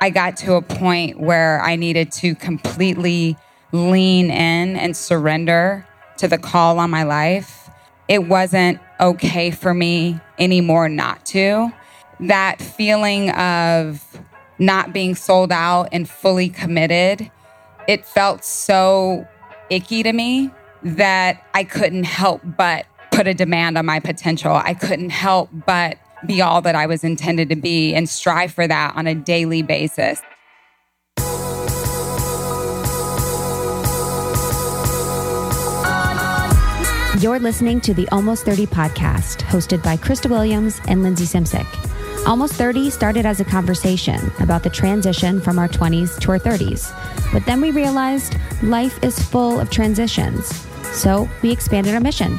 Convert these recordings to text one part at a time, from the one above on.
I got to a point where I needed to completely lean in and surrender to the call on my life. It wasn't okay for me anymore not to. That feeling of not being sold out and fully committed, it felt so icky to me that I couldn't help but put a demand on my potential. I couldn't help but be all that I was intended to be and strive for that on a daily basis. You're listening to the Almost 30 podcast, hosted by Krista Williams and Lindsay Simsek. Almost 30 started as a conversation about the transition from our 20s to our 30s. But then we realized life is full of transitions. So we expanded our mission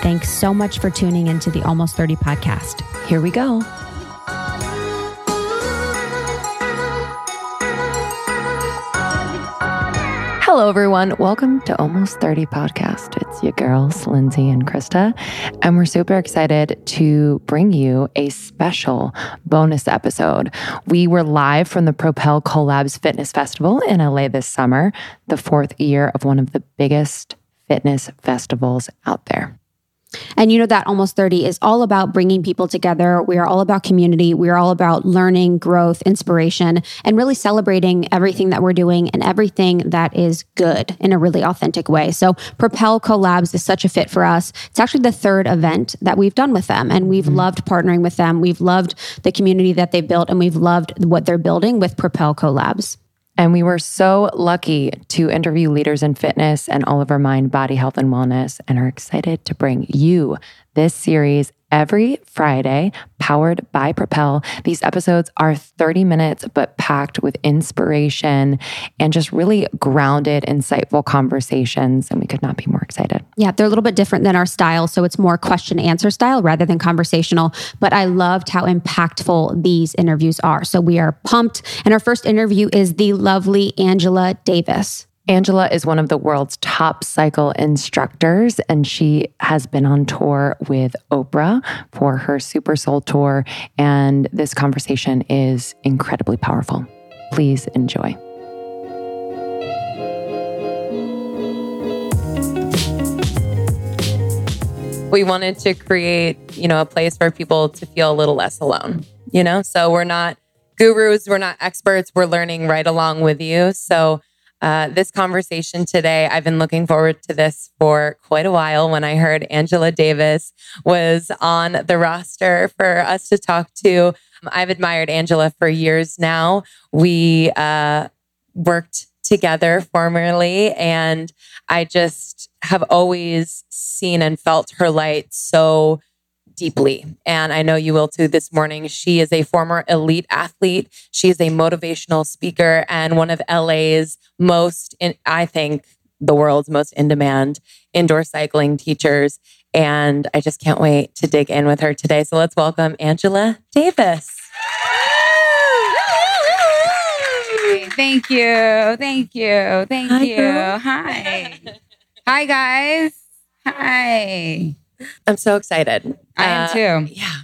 Thanks so much for tuning into the Almost 30 podcast. Here we go. Hello, everyone. Welcome to Almost 30 Podcast. It's your girls, Lindsay and Krista. And we're super excited to bring you a special bonus episode. We were live from the Propel Collabs Fitness Festival in LA this summer, the fourth year of one of the biggest fitness festivals out there. And you know that almost 30 is all about bringing people together. We are all about community. We are all about learning, growth, inspiration, and really celebrating everything that we're doing and everything that is good in a really authentic way. So Propel Collabs is such a fit for us. It's actually the third event that we've done with them and we've mm-hmm. loved partnering with them. We've loved the community that they've built and we've loved what they're building with Propel Collabs. And we were so lucky to interview leaders in fitness and all over mind, body health, and wellness, and are excited to bring you this series every Friday, powered by Propel. These episodes are 30 minutes, but packed with inspiration and just really grounded, insightful conversations. And we could not be more excited. Yeah, they're a little bit different than our style. So it's more question answer style rather than conversational. But I loved how impactful these interviews are. So we are pumped. And our first interview is the lovely Angela Davis. Angela is one of the world's top cycle instructors, and she has been on tour with Oprah for her Super Soul tour. And this conversation is incredibly powerful. Please enjoy. We wanted to create, you know, a place for people to feel a little less alone, you know? So we're not gurus, we're not experts, we're learning right along with you. So uh, this conversation today. I've been looking forward to this for quite a while when I heard Angela Davis was on the roster for us to talk to. I've admired Angela for years now. We uh, worked together formerly, and I just have always seen and felt her light so deeply. And I know you will too this morning. She is a former elite athlete. She is a motivational speaker and one of LA's most, in, I think, the world's most in demand indoor cycling teachers. And I just can't wait to dig in with her today. So let's welcome Angela Davis. Thank you. Thank you. Thank Hi, you. Girl. Hi. Hi, guys. Hi. I'm so excited. I am uh, too. Yeah.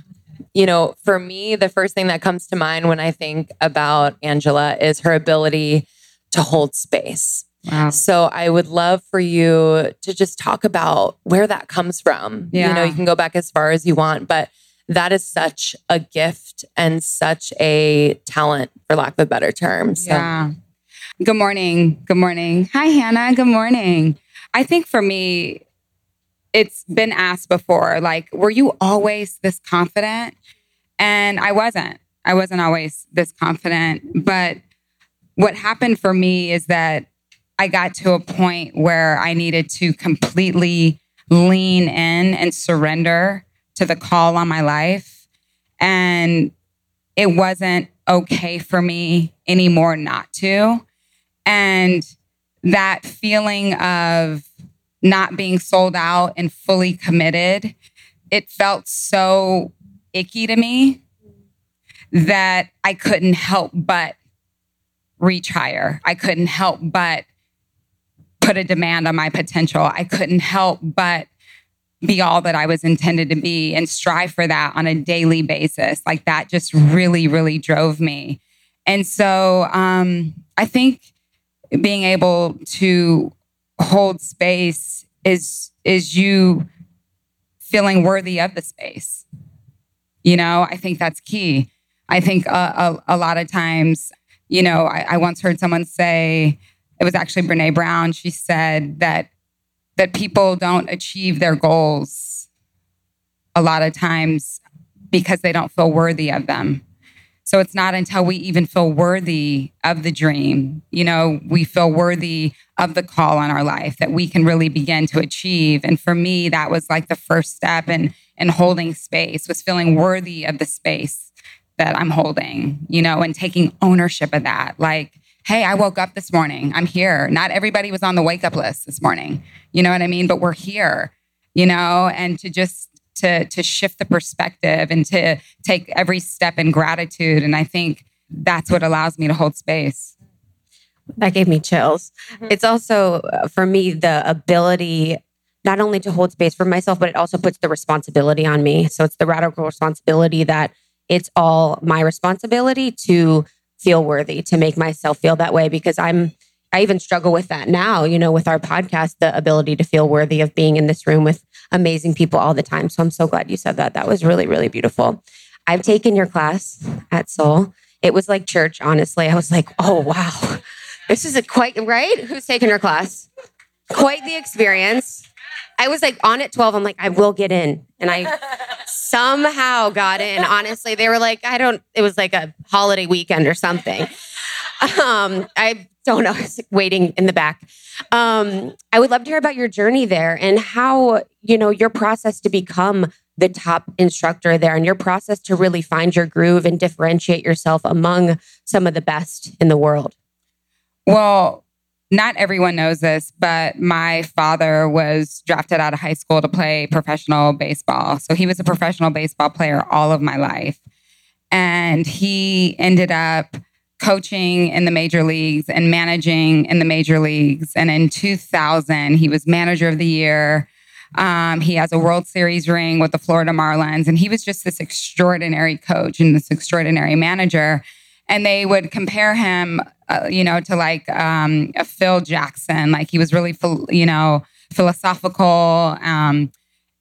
You know, for me, the first thing that comes to mind when I think about Angela is her ability to hold space. Wow. So I would love for you to just talk about where that comes from. Yeah. You know, you can go back as far as you want, but that is such a gift and such a talent, for lack of a better term. So. Yeah. Good morning. Good morning. Hi, Hannah. Good morning. I think for me, it's been asked before, like, were you always this confident? And I wasn't. I wasn't always this confident. But what happened for me is that I got to a point where I needed to completely lean in and surrender to the call on my life. And it wasn't okay for me anymore not to. And that feeling of not being sold out and fully committed, it felt so icky to me that I couldn't help but reach higher. I couldn't help but put a demand on my potential. I couldn't help but be all that I was intended to be and strive for that on a daily basis. Like that just really, really drove me. And so um, I think being able to hold space is is you feeling worthy of the space. You know, I think that's key. I think a, a, a lot of times, you know, I, I once heard someone say, it was actually Brene Brown. She said that that people don't achieve their goals a lot of times because they don't feel worthy of them. So it's not until we even feel worthy of the dream, you know, we feel worthy of the call on our life that we can really begin to achieve. And for me, that was like the first step in in holding space, was feeling worthy of the space that I'm holding, you know, and taking ownership of that. Like, hey, I woke up this morning. I'm here. Not everybody was on the wake up list this morning. You know what I mean? But we're here, you know, and to just to to shift the perspective and to take every step in gratitude. And I think that's what allows me to hold space. That gave me chills. Mm-hmm. It's also uh, for me the ability not only to hold space for myself, but it also puts the responsibility on me. So it's the radical responsibility that it's all my responsibility to feel worthy, to make myself feel that way because I'm I even struggle with that now, you know, with our podcast, the ability to feel worthy of being in this room with amazing people all the time. So I'm so glad you said that. That was really, really beautiful. I've taken your class at Soul. It was like church, honestly. I was like, oh, wow. This is a quite, right? Who's taken her class? Quite the experience. I was like on at 12. I'm like, I will get in. And I somehow got in. Honestly, they were like, I don't, it was like a holiday weekend or something. Um, I don't know. I was waiting in the back. Um, I would love to hear about your journey there and how, you know, your process to become the top instructor there and your process to really find your groove and differentiate yourself among some of the best in the world. Well, not everyone knows this, but my father was drafted out of high school to play professional baseball. So he was a professional baseball player all of my life. And he ended up coaching in the major leagues and managing in the major leagues. And in 2000, he was manager of the year. Um, he has a World Series ring with the Florida Marlins, and he was just this extraordinary coach and this extraordinary manager. And they would compare him, uh, you know, to like um, a Phil Jackson. Like he was really, you know, philosophical. Um,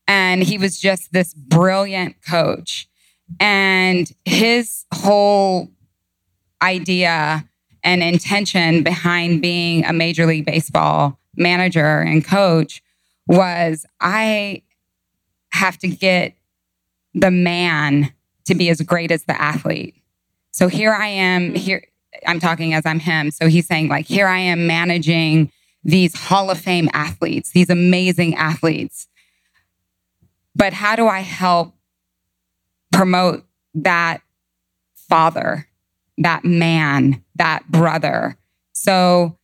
and he was just this brilliant coach. And his whole idea and intention behind being a Major League Baseball manager and coach was I have to get the man to be as great as the athlete. So here I am, mm-hmm. here I'm talking as I'm him. So he's saying, like, here I am managing these Hall of Fame athletes, these amazing athletes. But how do I help promote that father that man, that brother. So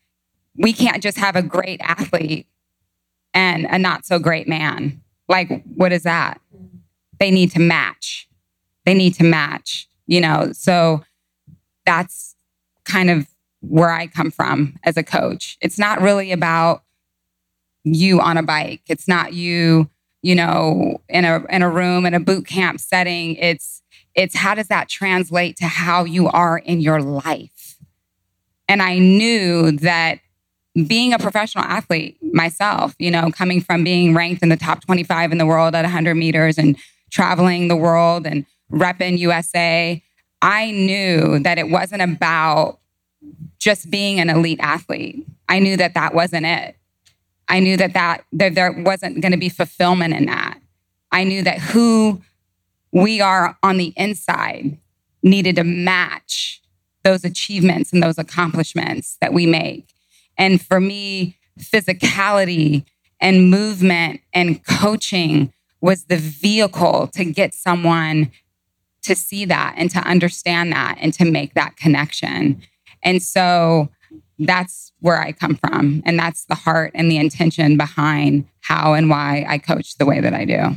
we can't just have a great athlete and a not so great man. Like, what is that? They need to match. They need to match, you know? So that's kind of where I come from as a coach. It's not really about you on a bike. It's not you, you know, in a in a room in a boot camp setting. It's it's how does that translate to how you are in your life? And I knew that being a professional athlete myself, you know, coming from being ranked in the top 25 in the world at 100 meters and traveling the world and repping USA, I knew that it wasn't about just being an elite athlete. I knew that that wasn't it. I knew that that, that there wasn't going to be fulfillment in that. I knew that who we are on the inside needed to match those achievements and those accomplishments that we make. And for me, physicality and movement and coaching was the vehicle to get someone to see that and to understand that and to make that connection. And so that's where I come from. And that's the heart and the intention behind how and why I coach the way that I do.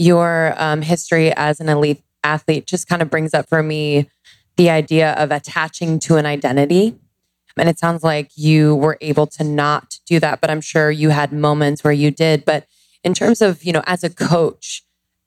Your um, history as an elite athlete just kind of brings up for me the idea of attaching to an identity. And it sounds like you were able to not do that, but I'm sure you had moments where you did. But in terms of, you know, as a coach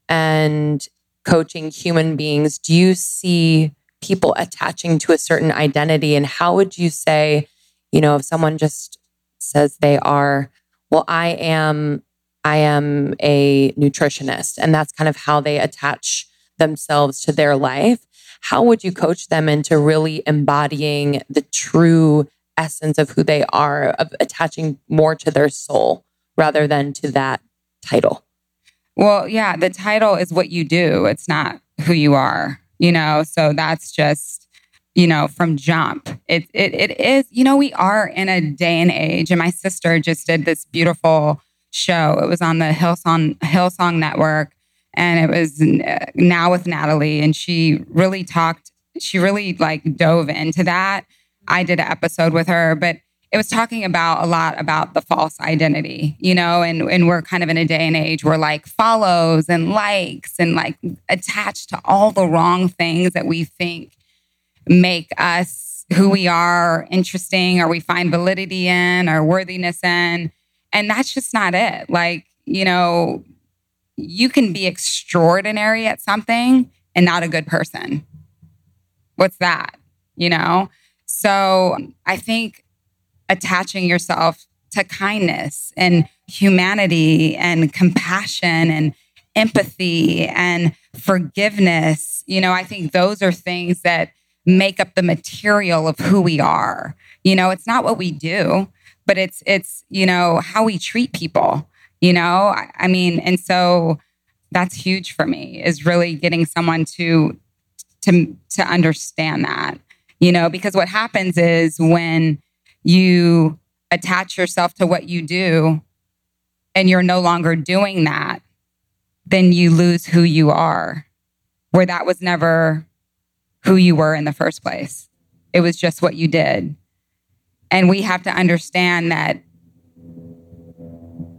and coaching human beings, do you see people attaching to a certain identity? And how would you say, you know, if someone just says they are, well, I am, I am a nutritionist, and that's kind of how they attach themselves to their life. How would you coach them into really embodying the true essence of who they are, of attaching more to their soul rather than to that title? Well, yeah, the title is what you do, it's not who you are you know so that's just you know from jump it, it it is you know we are in a day and age and my sister just did this beautiful show it was on the hillsong hillsong network and it was uh, now with natalie and she really talked she really like dove into that i did an episode with her but it was talking about a lot about the false identity, you know, and, and we're kind of in a day and age where like follows and likes and like attached to all the wrong things that we think make us who we are interesting or we find validity in or worthiness in. And that's just not it. Like, you know, you can be extraordinary at something and not a good person. What's that? You know? So I think attaching yourself to kindness and humanity and compassion and empathy and forgiveness. You know, I think those are things that make up the material of who we are. You know, it's not what we do, but it's it's, you know, how we treat people, you know? I, I mean, and so that's huge for me is really getting someone to to to understand that. You know, because what happens is when you attach yourself to what you do and you're no longer doing that, then you lose who you are, where that was never who you were in the first place. It was just what you did. And we have to understand that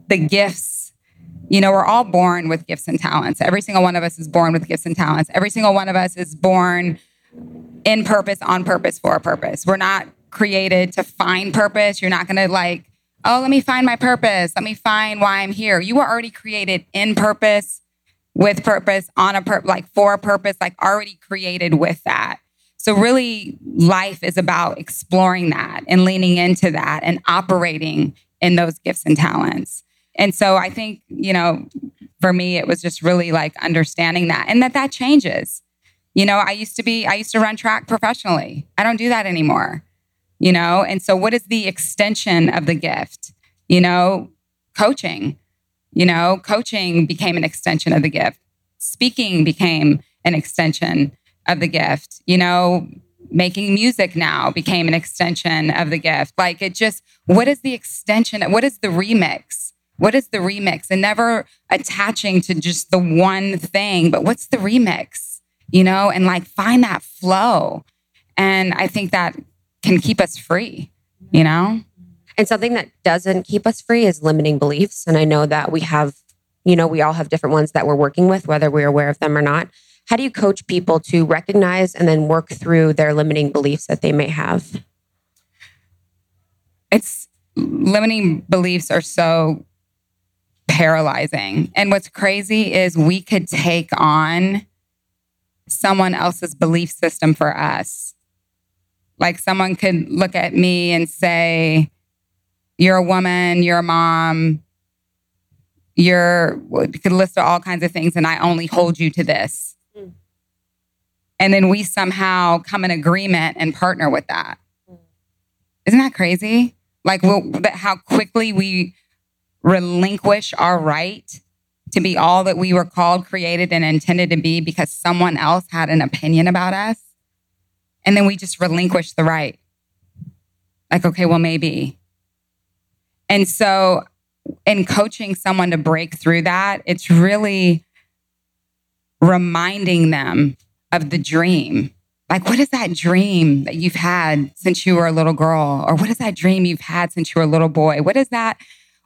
the gifts, you know, we're all born with gifts and talents. Every single one of us is born with gifts and talents. Every single one of us is born in purpose, on purpose, for a purpose. We're not created to find purpose. You're not going to like, oh, let me find my purpose. Let me find why I'm here. You were already created in purpose, with purpose, on a purpose, like for a purpose, like already created with that. So, really, life is about exploring that and leaning into that and operating in those gifts and talents. And so, I think, you know, for me, it was just really like understanding that and that that changes. You know, I used to be, I used to run track professionally. I don't do that anymore you know? And so, what is the extension of the gift? You know, coaching, you know, coaching became an extension of the gift, speaking became an extension of the gift, you know, making music now became an extension of the gift. Like, it just, what is the extension? What is the remix? What is the remix? And never attaching to just the one thing, but what's the remix? You know, and like find that flow. And I think that can keep us free, you know? And something that doesn't keep us free is limiting beliefs. And I know that we have, you know, we all have different ones that we're working with, whether we're aware of them or not. How do you coach people to recognize and then work through their limiting beliefs that they may have? It's limiting beliefs are so paralyzing. And what's crazy is we could take on someone else's belief system for us like someone could look at me and say, You're a woman, you're a mom, you're, could list all kinds of things, and I only hold you to this. And then we somehow come in agreement and partner with that. Mm. Isn't that crazy? Like we'll, how quickly we relinquish our right to be all that we were called, created, and intended to be because someone else had an opinion about us. And then we just relinquish the right. Like, okay, well, maybe. And so, in coaching someone to break through that, it's really reminding them of the dream Like, what is that dream that you've had since you were a little girl? Or what is that dream you've had since you were a little boy? What is that?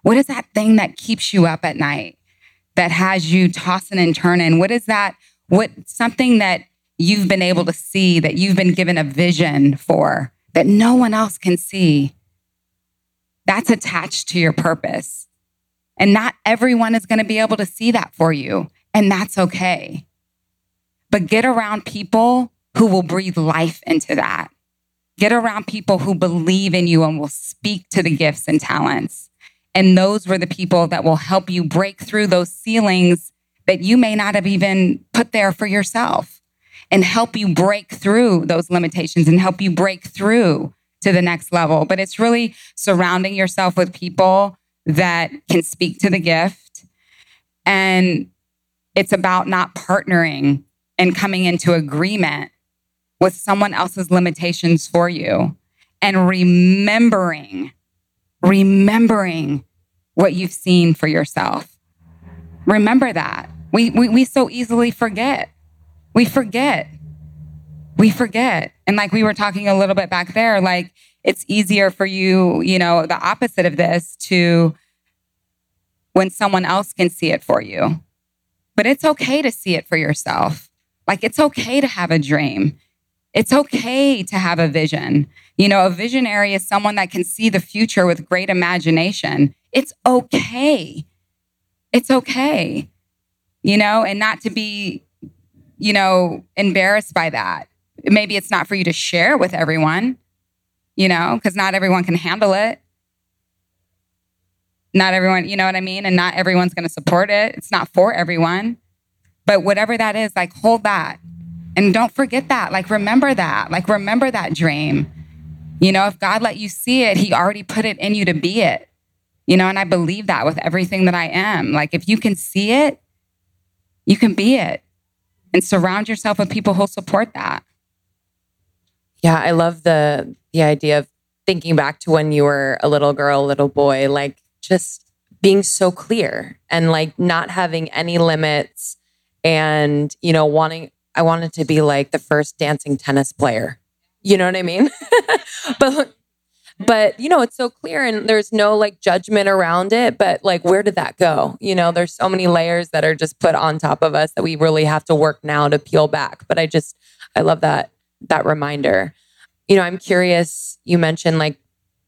What is that thing that keeps you up at night that has you tossing and turning? What is that? What something that you've been able to see that you've been given a vision for that no one else can see? That's attached to your purpose. And not everyone is going to be able to see that for you. And that's okay. But get around people who will breathe life into that. Get around people who believe in you and will speak to the gifts and talents. And those were the people that will help you break through those ceilings that you may not have even put there for yourself and help you break through those limitations and help you break through to the next level. But it's really surrounding yourself with people that can speak to the gift. And it's about not partnering and coming into agreement with someone else's limitations for you and remembering, remembering what you've seen for yourself. Remember that. We, we, we so easily forget. We forget. We forget. And like we were talking a little bit back there, like it's easier for you, you know, the opposite of this to when someone else can see it for you. But it's okay to see it for yourself. Like it's okay to have a dream. It's okay to have a vision. You know, a visionary is someone that can see the future with great imagination. It's okay. It's okay, you know, and not to be, you know, embarrassed by that. Maybe it's not for you to share with everyone, you know, because not everyone can handle it. Not everyone, you know what I mean? And not everyone's going to support it. It's not for everyone. But whatever that is, like hold that. And don't forget that. Like remember that. Like remember that dream. You know, if God let you see it, He already put it in you to be it. You know, and I believe that with everything that I am. Like if you can see it, you can be it. And surround yourself with people who'll support that. Yeah, I love the the idea of thinking back to when you were a little girl, little boy, like just being so clear and like not having any limits and you know wanting I wanted to be like the first dancing tennis player. You know what I mean? but but you know it's so clear and there's no like judgment around it but like where did that go you know there's so many layers that are just put on top of us that we really have to work now to peel back but i just i love that that reminder you know i'm curious you mentioned like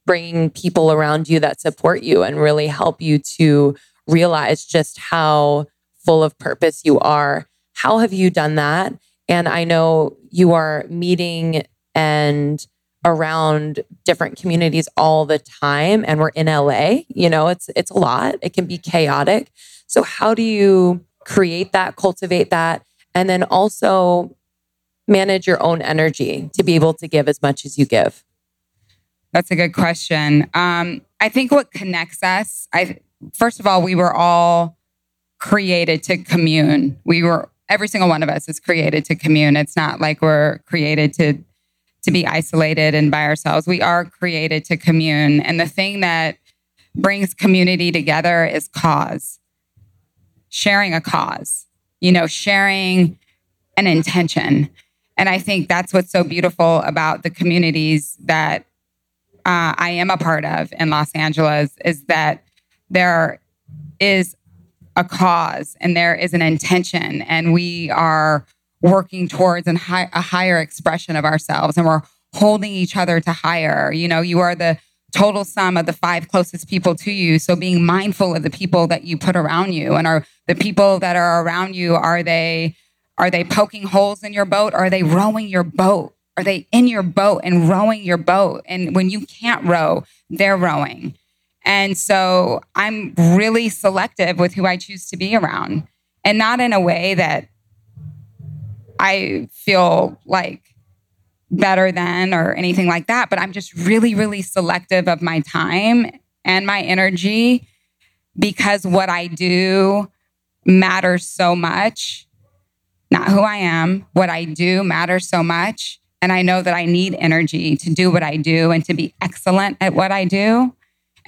bringing people around you that support you and really help you to realize just how full of purpose you are. How have you done that? And I know you are meeting and around different communities all the time and we're in LA, you know, it's it's a lot. It can be chaotic. So how do you create that, cultivate that and then also manage your own energy to be able to give as much as you give? That's a good question. Um, I think what connects us, I first of all, we were all created to commune. We were every single one of us is created to commune. It's not like we're created to to be isolated and by ourselves. We are created to commune. And the thing that brings community together is cause. Sharing a cause. You know, sharing an intention. And I think that's what's so beautiful about the communities that uh, I am a part of in Los Angeles is that there is a cause and there is an intention, and we are working towards an high, a higher expression of ourselves, and we're holding each other to higher. You know, you are the total sum of the five closest people to you. So being mindful of the people that you put around you, and are the people that are around you are they are they poking holes in your boat? Are they rowing your boat? Are they in your boat and rowing your boat? And when you can't row, they're rowing. And so I'm really selective with who I choose to be around and not in a way that I feel like better than or anything like that, but I'm just really, really selective of my time and my energy because what I do matters so much. Not who I am, what I do matters so much. And I know that I need energy to do what I do and to be excellent at what I do.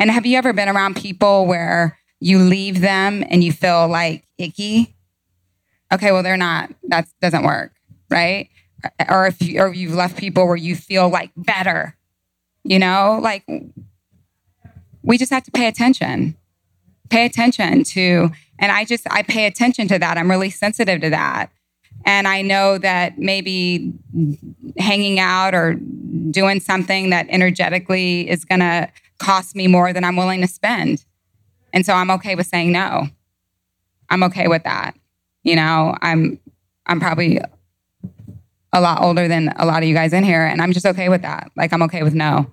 And have you ever been around people where you leave them and you feel like icky? Okay, well, they're not, that doesn't work, right? or if you, or you've left people where you feel like better, you know, like we just have to pay attention. Pay attention to, and I just, I pay attention to that. I'm really sensitive to that. And I know that maybe hanging out or doing something that energetically is going to cost me more than I'm willing to spend. And so I'm okay with saying no. I'm okay with that. You know, I'm I'm probably a lot older than a lot of you guys in here and I'm just okay with that. Like I'm okay with no.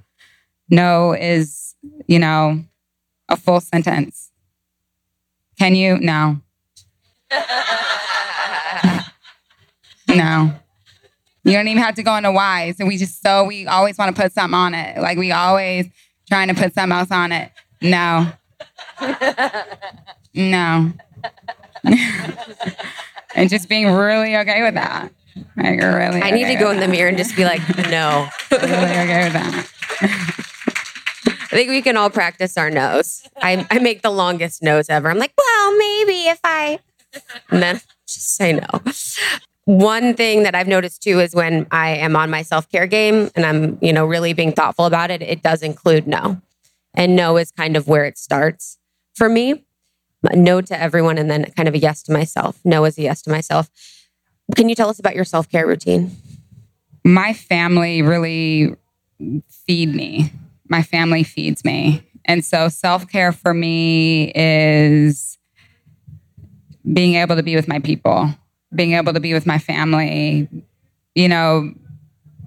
No is, you know, a full sentence. Can you? No. no. You don't even have to go into why. So we just so we always want to put something on it. Like we always trying to put something else on it. No. no. and just being really okay with that. Like really. I need okay to go in the that. mirror and just be like, no. Really okay with that. I think we can all practice our nose. I, I make the longest nose ever. I'm like, well, maybe if I, and then just say no. One thing that I've noticed too is when I am on my self care game and I'm, you know, really being thoughtful about it, it does include no. And no is kind of where it starts for me. No to everyone and then kind of a yes to myself. No is a yes to myself. Can you tell us about your self care routine? my family really feed me. My family feeds me. And so self care for me is being able to be with my people, being able to be with my family. You know,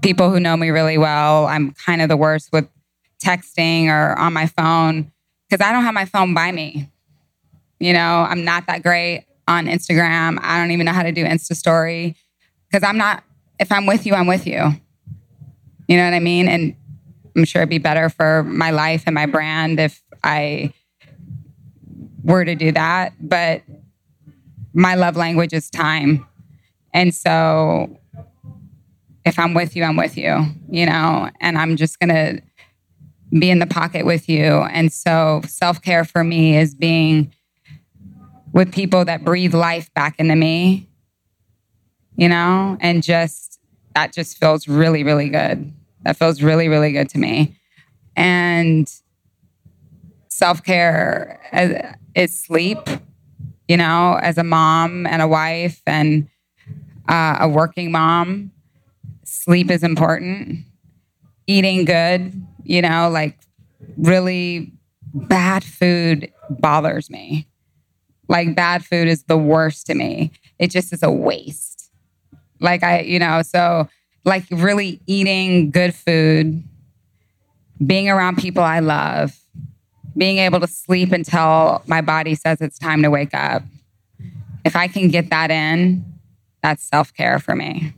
people who know me really well, I'm kind of the worst with texting or on my phone because I don't have my phone by me. You know, I'm not that great on Instagram. I don't even know how to do Insta story because I'm not, if I'm with you, I'm with you. You know what I mean? And I'm sure it'd be better for my life and my brand if I were to do that. But my love language is time. And so if I'm with you, I'm with you, you know, and I'm just going to be in the pocket with you. And so self care for me is being with people that breathe life back into me, you know, and just that just feels really, really good. That feels really, really good to me. And self care uh, is sleep, you know, as a mom and a wife and uh, a working mom. Sleep is important. Eating good, you know, like really bad food bothers me. Like bad food is the worst to me. It just is a waste. Like I, you know, so like really eating good food, being around people I love, being able to sleep until my body says it's time to wake up. If I can get that in, that's self care for me.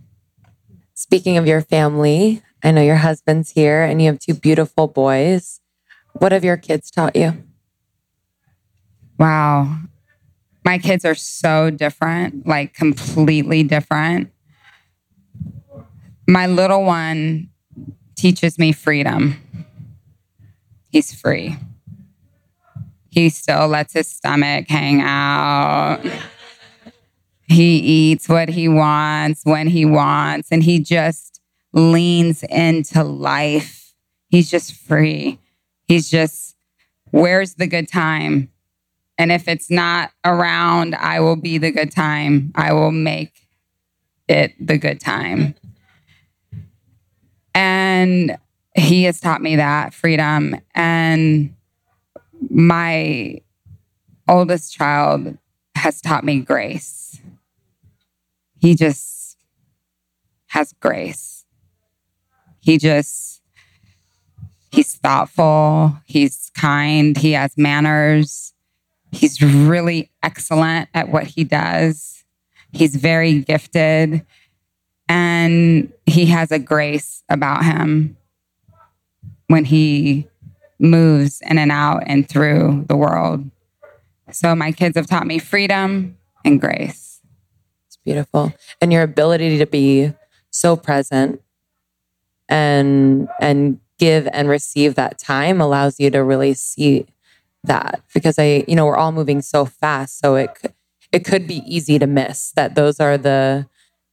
Speaking of your family, I know your husband's here and you have two beautiful boys. What have your kids taught you? Wow. My kids are so different, like completely different. My little one teaches me freedom. He's free. He still lets his stomach hang out. He eats what he wants when he wants, and he just leans into life. He's just free. He's just, where's the good time? And if it's not around, I will be the good time. I will make it the good time. And he has taught me that freedom. And my oldest child has taught me grace. He just has grace. He just, he's thoughtful, he's kind, he has manners. He's really excellent at what he does. He's very gifted and he has a grace about him when he moves in and out and through the world. So my kids have taught me freedom and grace. It's beautiful. And your ability to be so present and and give and receive that time allows you to really see that because I, you know, we're all moving so fast. So it it could be easy to miss that those are the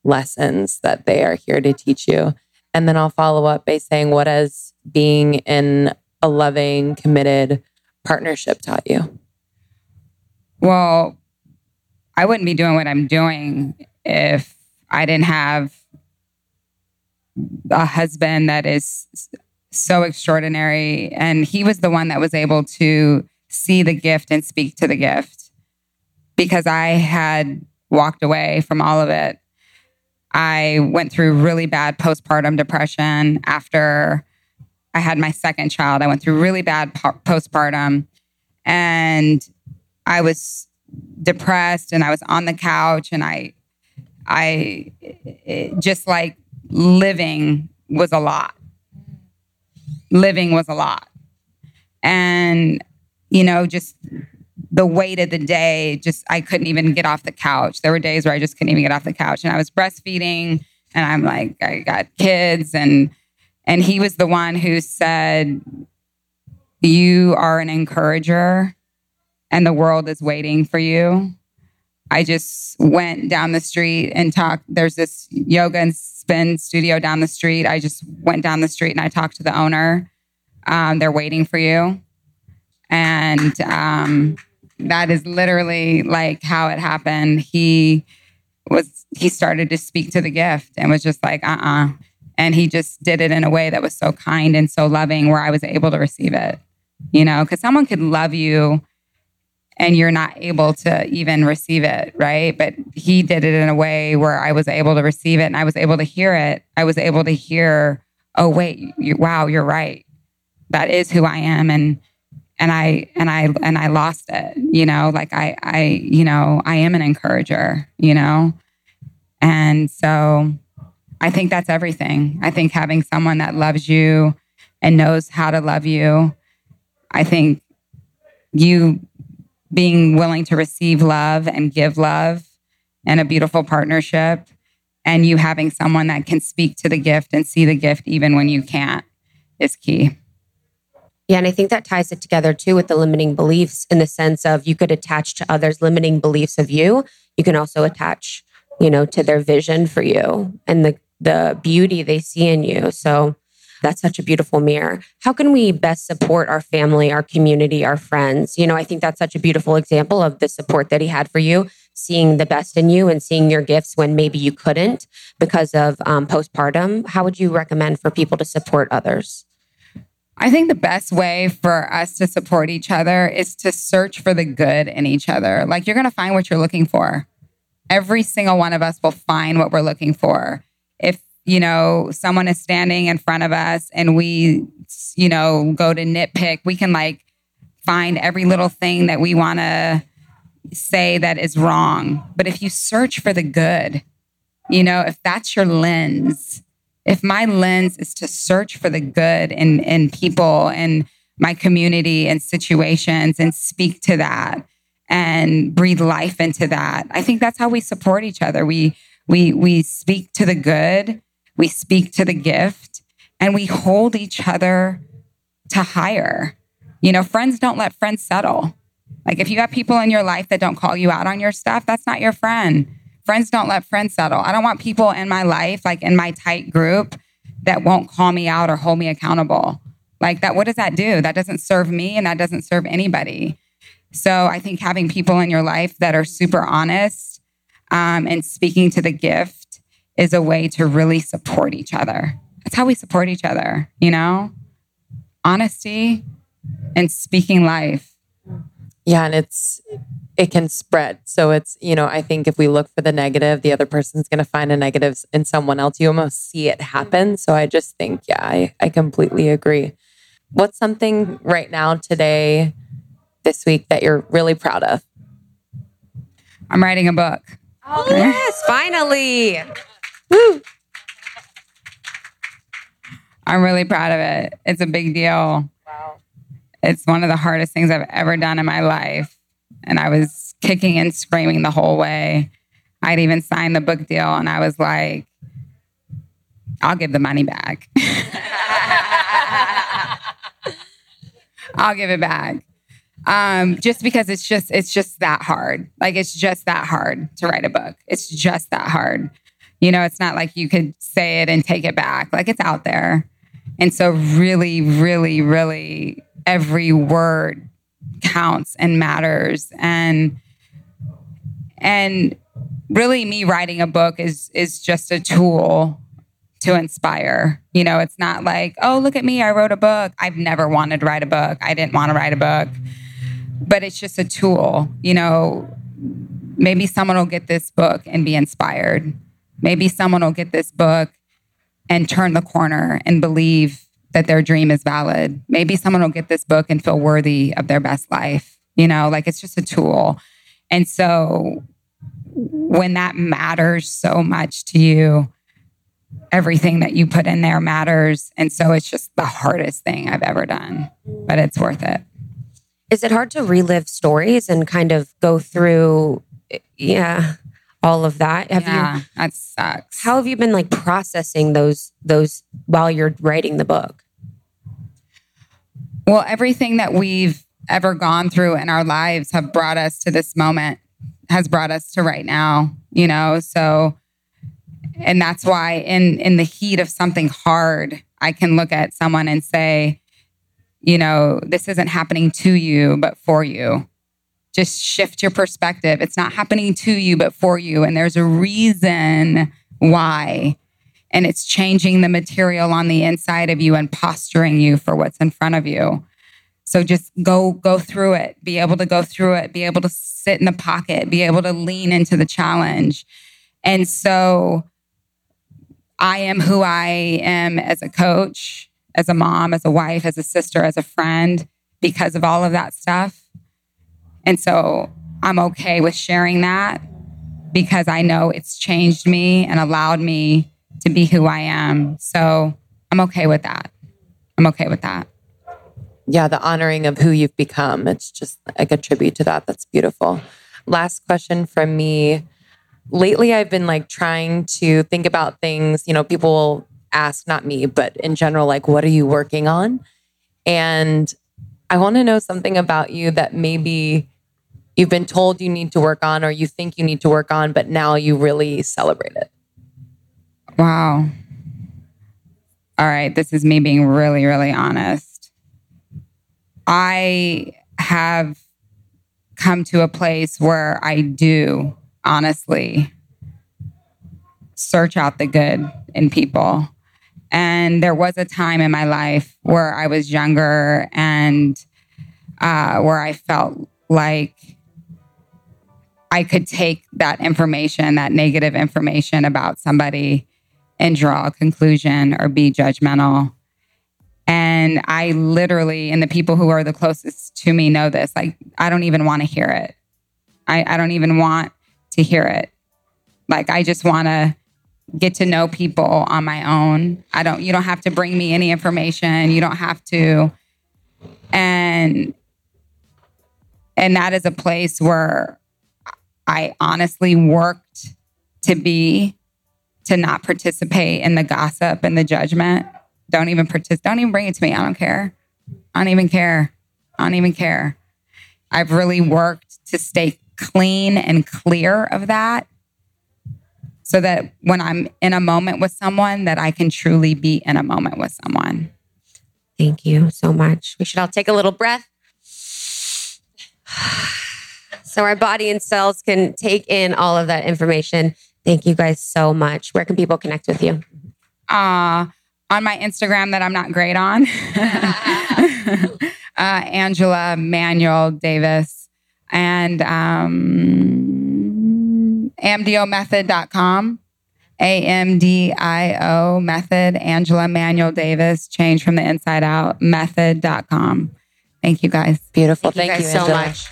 lessons that they are here to teach you. And then I'll follow up by saying, what has being in a loving, committed partnership taught you? Well, I wouldn't be doing what I'm doing if I didn't have a husband that is so extraordinary. And he was the one that was able to see the gift and speak to the gift because I had walked away from all of it. I went through really bad postpartum depression after I had my second child. I went through really bad po- postpartum and I was depressed and I was on the couch and I I just like living was a lot. Living was a lot. And you know, just the weight of the day, just I couldn't even get off the couch. There were days where I just couldn't even get off the couch. And I was breastfeeding and I'm like, I got kids and and he was the one who said, You are an encourager and the world is waiting for you. I just went down the street and talked. There's this yoga and spin studio down the street. I just went down the street and I talked to the owner. Um, they're waiting for you. And um, that is literally like how it happened. He was, he started to speak to the gift and was just like, uh uh-uh. uh And he just did it in a way that was so kind and so loving where I was able to receive it, you know, because someone could love you and you're not able to even receive it, right? But he did it in a way where I was able to receive it and I was able to hear it. I was able to hear, oh wait, you, wow, you're right. That is who I am and and I and I and I lost it, you know, like I I you know, I am an encourager, you know. And so I think that's everything. I think having someone that loves you and knows how to love you, I think you being willing to receive love and give love and a beautiful partnership and you having someone that can speak to the gift and see the gift even when you can't is key. Yeah, and I think that ties it together too with the limiting beliefs in the sense of you could attach to others limiting beliefs of you. You can also attach, you know, to their vision for you and the the beauty they see in you. So that's such a beautiful mirror. How can we best support our family, our community, our friends? You know, I think that's such a beautiful example of the support that he had for you, seeing the best in you and seeing your gifts when maybe you couldn't because of um, postpartum. How would you recommend for people to support others? I think the best way for us to support each other is to search for the good in each other. Like you're going to find what you're looking for. Every single one of us will find what we're looking for. You know, someone is standing in front of us and we, you know, go to nitpick, we can like find every little thing that we want to say that is wrong. But if you search for the good, you know, if that's your lens, if my lens is to search for the good in, in people and my community and situations and speak to that and breathe life into that, I think that's how we support each other. We we we speak to the good, we speak to the gift, and we hold each other to higher. You know, friends don't let friends settle. Like if you have people in your life that don't call you out on your stuff, that's not your friend friends don't let friends settle. I don't want people in my life, like in my tight group, that won't call me out or hold me accountable. Like that, what does that do? That doesn't serve me and that doesn't serve anybody. So I think having people in your life that are super honest um, and speaking to the gift is a way to really support each other. That's how we support each other, you know? Honesty and speaking life. Yeah, and it's it can spread. So it's, you know, I think if we look for the negative, the other person's going to find a negative in someone else. You almost see it happen. Mm-hmm. So I just think, yeah, I, I completely agree. What's something right now, today, this week that you're really proud of? I'm writing a book. Oh, yes, finally. Woo. I'm really proud of it. It's a big deal. Wow. It's one of the hardest things I've ever done in my life and I was kicking and screaming the whole way. I'd even signed the book deal and I was like, I'll give the money back. I'll give it back. Um, just because it's just it's just that hard. Like it's just that hard to write a book. It's just that hard. You know, it's not like you could say it and take it back. Like it's out there. And so, really, really, really, every word counts and matters. And, and really, me writing a book is, is just a tool to inspire. You know, it's not like, oh, look at me, I wrote a book. I've never wanted to write a book. I didn't want to write a book. But it's just a tool. You know, maybe someone will get this book and be inspired. Maybe someone will get this book and turn the corner and believe that their dream is valid. Maybe someone will get this book and feel worthy of their best life. You know, like it's just a tool. And so when that matters so much to you, everything that you put in there matters. And so it's just the hardest thing I've ever done, but it's worth it. Is it hard to relive stories and kind of go through, yeah, all of that? Have yeah, you, that sucks. How have you been like processing those those while you're writing the book? Well, everything that we've ever gone through in our lives have brought us to this moment, has brought us to right now, you know? So and that's why in in the heat of something hard, I can look at someone and say, you know, this isn't happening to you, but for you just shift your perspective. It's not happening to you, but for you. And there's a reason why. And it's changing the material on the inside of you and posturing you for what's in front of you. So just go go through it, be able to go through it, be able to sit in the pocket, be able to lean into the challenge. And so I am who I am as a coach, as a mom, as a wife, as a sister, as a friend because of all of that stuff. And so I'm okay with sharing that because I know it's changed me and allowed me to be who I am. So I'm okay with that. I'm okay with that. Yeah, the honoring of who you've become. It's just like a tribute to that. That's beautiful. Last question from me. Lately, I've been like trying to think about things, you know, people ask, not me, but in general, like, what are you working on? And I want to know something about you that maybe you've been told you need to work on or you think you need to work on, but now you really celebrate it? Wow. All right. This is me being really, really honest. I have come to a place where I do honestly search out the good in people. And there was a time in my life where I was younger and uh, where I felt like I could take that information, that negative information about somebody, and draw a conclusion or be judgmental. And I literally, and the people who are the closest to me know this, like, I don't even want to hear it. I, I don't even want to hear it. Like, I just want to get to know people on my own. I don't, you don't have to bring me any information. You don't have to. And, and that is a place where I honestly worked to be, to not participate in the gossip and the judgment. Don't even participate. Don't even bring it to me. I don't care. I don't even care. I don't even care. I've really worked to stay clean and clear of that so that when I'm in a moment with someone that I can truly be in a moment with someone. Thank you so much. We should all take a little breath. So our body and cells can take in all of that information. Thank you guys so much. Where can people connect with you? Uh, on my Instagram that I'm not great on. uh, Angela Manuel Davis and um, amdiomethod.com. A-M-D-I-O method, Angela Manuel Davis, change from the inside out, method.com. Thank you guys. Beautiful. Thank, Thank you, you so much.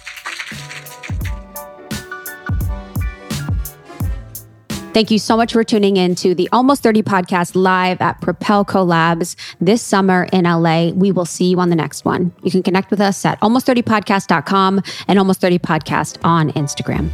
Thank you so much for tuning in to the Almost 30 podcast live at Propel Collabs this summer in LA. We will see you on the next one. You can connect with us at almost30podcast.com and almost 30 podcast on Instagram.